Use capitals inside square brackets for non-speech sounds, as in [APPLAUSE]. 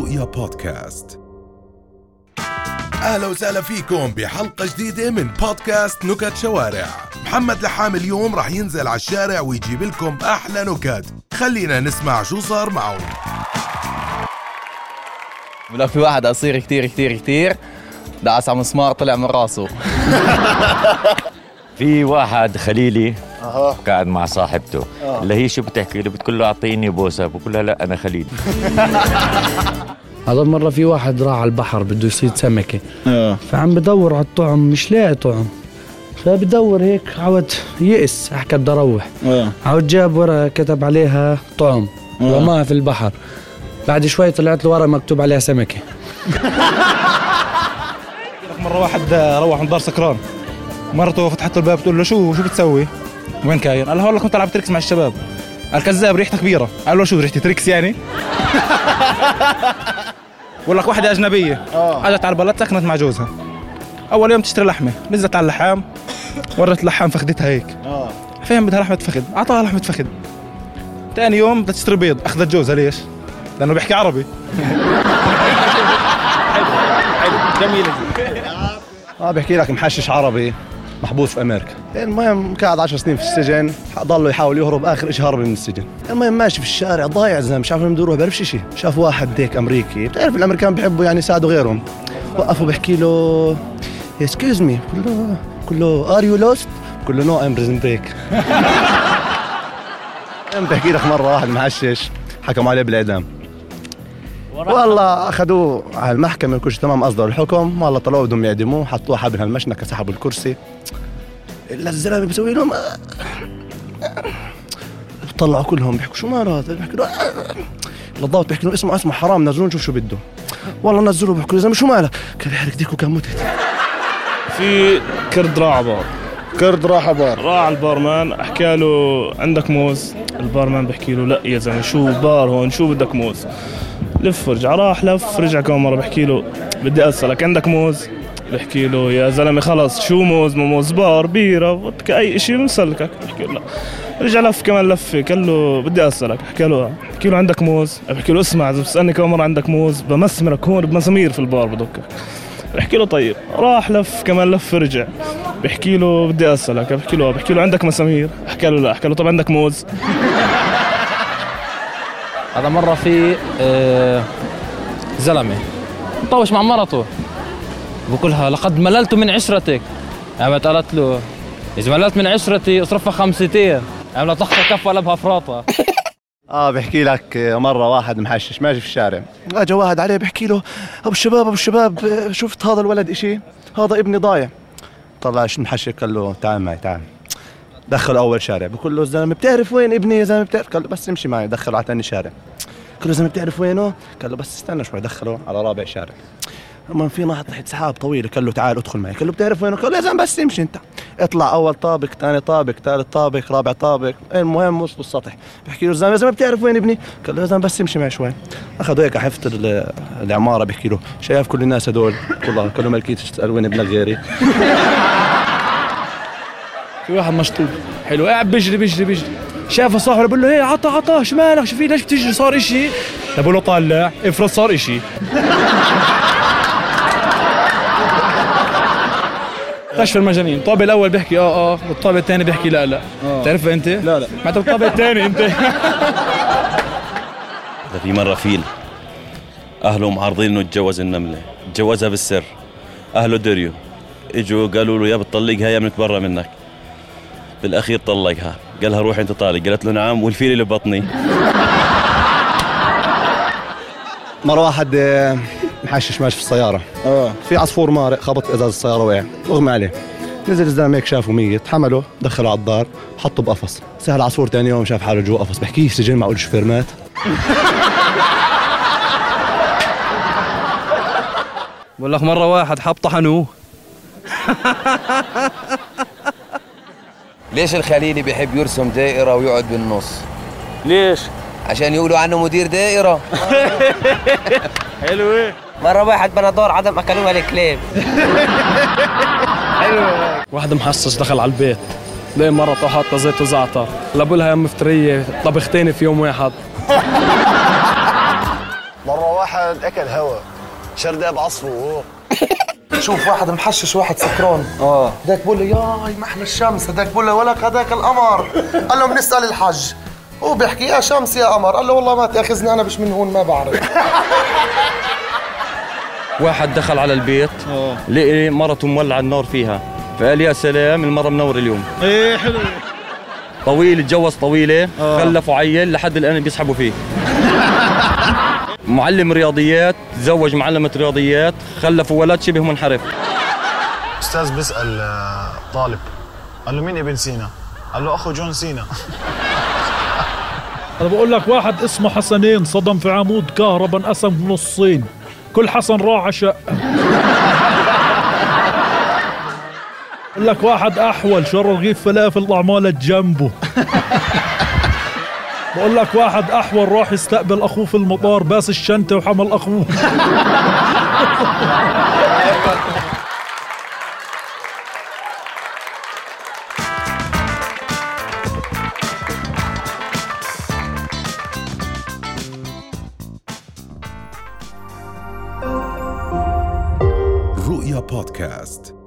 رؤيا بودكاست. أهلا وسهلا فيكم بحلقة جديدة من بودكاست نكت شوارع. محمد لحام اليوم راح ينزل على الشارع ويجيب لكم أحلى نكت. خلينا نسمع شو صار معه لو في واحد قصير كتير كتير كتير. دعس على مسمار طلع من راسه. [LAUGHS] في واحد خليلي قاعد مع صاحبته. اللي هي شو بتحكي؟ له بتقول له أعطيني بوسة بقول لها لا أنا خليلي هذا مرة في واحد راح على البحر بده يصيد سمكة. فعم بدور على الطعم مش لاقي طعم. فبدور هيك عود يئس حكى بدي أروح. عود جاب ورقة كتب عليها طعم. رماها في البحر. بعد شوي طلعت له ورقة مكتوب عليها سمكة. مرة واحد روح من دار سكران. مرته فتحت له الباب بتقول له شو شو بتسوي؟ وين كاين؟ قال لها والله كنت ألعب تريكس مع الشباب. قال كذاب ريحتها كبيرة. قال له شو ريحتي تريكس يعني؟ [LAUGHS] بقول لك واحدة أجنبية. أجت على البلد سكنت مع جوزها. أول يوم تشتري لحمة. نزلت على اللحام. ورت اللحام فخدتها هيك. فين بدها لحمة فخد؟ أعطاها لحمة فخد ثاني يوم بدها تشتري بيض. أخذت جوزها. ليش؟ لأنه بيحكي عربي. آه بحكي لك محشش عربي. محبوس في أمريكا. المهم قاعد 10 سنين في السجن ضل يحاول يهرب آخر شيء هرب من السجن. المهم ماشي في الشارع ضايع زلمة مش عارف وين بده يروح بيعرفش شيء شاف واحد هيك أمريكي بتعرف الأمريكان بيحبوا يعني يساعدوا غيرهم. وقفوا بحكي له excuse me بقول له بقول له are you lost بقول له no I'm Prison Break بحكي لك مرة واحد محشش حكموا عليه بالإعدام. والله أخذوه على المحكمة كل شيء تمام أصدروا الحكم. والله طلعوا بدهم يعدموه حطوه حبل هالمشنكه سحبوا الكرسي. إلا الزلمة بيسوي لهم طلعوا كلهم بيحكوا. شو مال هذا بيحكوا له؟ الضابط بيحكي له اسمع اسمع حرام نزلوه نشوف شو بده. والله نزلوه بيحكوا له يا زلمة شو مالك؟ كان بيحرق ديك وكان متت في كرد راح بار كرد راح بار راح البارمان حكى له عندك موز. ال barman بحكي له لا يا زلمه شو بار هون شو بدك موز لف ورجع راح لف رجع كم مره بحكي له بدي اسالك عندك موز بحكي له يا زلمه خلص شو موز مو موز بار بيره اي شيء مسلكك بحكي له لا رجع لف كمان لفه قال له بدي اسالك بحكي له بحكي له عندك موز بحكي له اسمع اذا بتسالني كم مره عندك موز بمسمرك هون بمسامير في البار بدكك بحكي له طيب راح لف كمان لف رجع بحكي له بدي اسالك بحكي له بحكي له عندك مسامير حكى له لا حكى له طب عندك موز هذا مرة في آه، زلمة. مطوش مع مرته. بقولها لقد مللت من عشرتك. قامت قالت له إذا مللت من عشرتي اصرفها خمستين عملت تخطى كف قلبها فراطة. [LAUGHS] آه بحكي لك مرة واحد محشش ماشي في الشارع. اجى واحد عليه بحكي له أبو الشباب أبو الشباب شفت هذا الولد إشي؟ هذا ابني ضايع. طلع شو محشش؟ قال له تعال معي تعال. دخل أول شارع. بقول له الزلمه بتعرف وين ابني؟ يا زلمة بتعرف؟ قال له بس امشي معي. دخله على ثاني شارع. قال له زلمة بتعرف وينه؟ قال له بس استنى شوي. دخله على رابع شارع. المهم في نهر تحت سحاب طويل قال له تعال ادخل معي. قال له بتعرف وينه؟ قال له يا زلمة بس امشي انت. اطلع أول طابق ثاني طابق ثالث طابق رابع طابق. المهم وصلوا السطح. بحكي له الزلمه يا زلمة بتعرف وين ابني؟ قال له يا زلمة بس امشي معي شوي. اخذوا هيك حفت ال- العمارة بحكي له شايف كل الناس هدول؟ والله كل ما لقيت تسأل وين ابنك غيري. [LAUGHS] واحد مشطوب. حلو. قاعد بيجري بيجري بيجري. شافه صاحبه بقول له هي عطا عطا شو مالك شو في ليش بتجري صار إشي. بقول له طالع افرض صار إشي. كشف المجانين. الطابق الأول بيحكي آه آه. والطابق الثاني بيحكي لا لا. تعرفها أنت؟ لا لا. ما أنت بالطابق الثاني أنت. ده في مرة فيل أهله معارضين إنه يتجوز النملة. تجوزها بالسر. أهله دريوا إجوا قالوا له يا بتطلقها يا بنتبرى منك. بالأخير طلقها. قالها روح أنت طالق. قالت له نعم والفيل اللي ببطني [LAUGHS] مرة واحد آه، محشش ماشي في السيارة. آه. في عصفور مارق خبط إزاز السيارة وقع. أغمى عليه. نزل الزلمة هيك شافه ميت. حمله دخله على الدار حطه بقفص. سهل عصفور ثاني يوم شاف حاله جوا قفص. بحكي سجن معقول الشوفير مات. بقول لك مرة واحد حب طحنوه. [LAUGHS] ليش الخليلي بيحب يرسم دائرة ويقعد بالنص؟ ليش؟ عشان يقولوا عنه مدير دائرة. [LAUGHS] حلوة مرة واحد بنادور عدم أكلوها الكلاب. [LAUGHS] واحد محصص دخل على البيت. ليه مرته حاطه زيت وزعتر؟ لابو يا مفتريه طبختين في يوم واحد. [LAUGHS] مرة واحد أكل هوا. شرداب عصفور شوف واحد محشش واحد سكران. آه. هداك بقول له ياي ما أحلى الشمس. هداك بقول له ولك هداك القمر. قال له بنسال الحج هو بيحكي يا شمس يا قمر. قال له والله ما تأخذني أنا مش من هون ما بعرف. [LAUGHS] واحد دخل على البيت آه. لقي مرته مولعة النار فيها. فقال يا سلام المرة منور اليوم. إيه حلو. طويل اتجوز طويلة آه. خلفوا عيل لحد الآن بيسحبوا فيه. معلم رياضيات تزوج معلمة رياضيات خلفوا ولد شبه منحرف. أستاذ بيسأل آه، طالب قال له مين ابن سينا؟ قال له أخو جون سينا. أنا بقول لك واحد اسمه حسنين صدم في عمود كهرباء انقسم نصين كل حسن راح شقه بقول لك واحد أحول شر رغيف فلافل طعمالة جنبه. بقول لك واحد أحول راح يستقبل أخوه في المطار باس الشنطة وحمل أخوه. رؤيا بودكاست.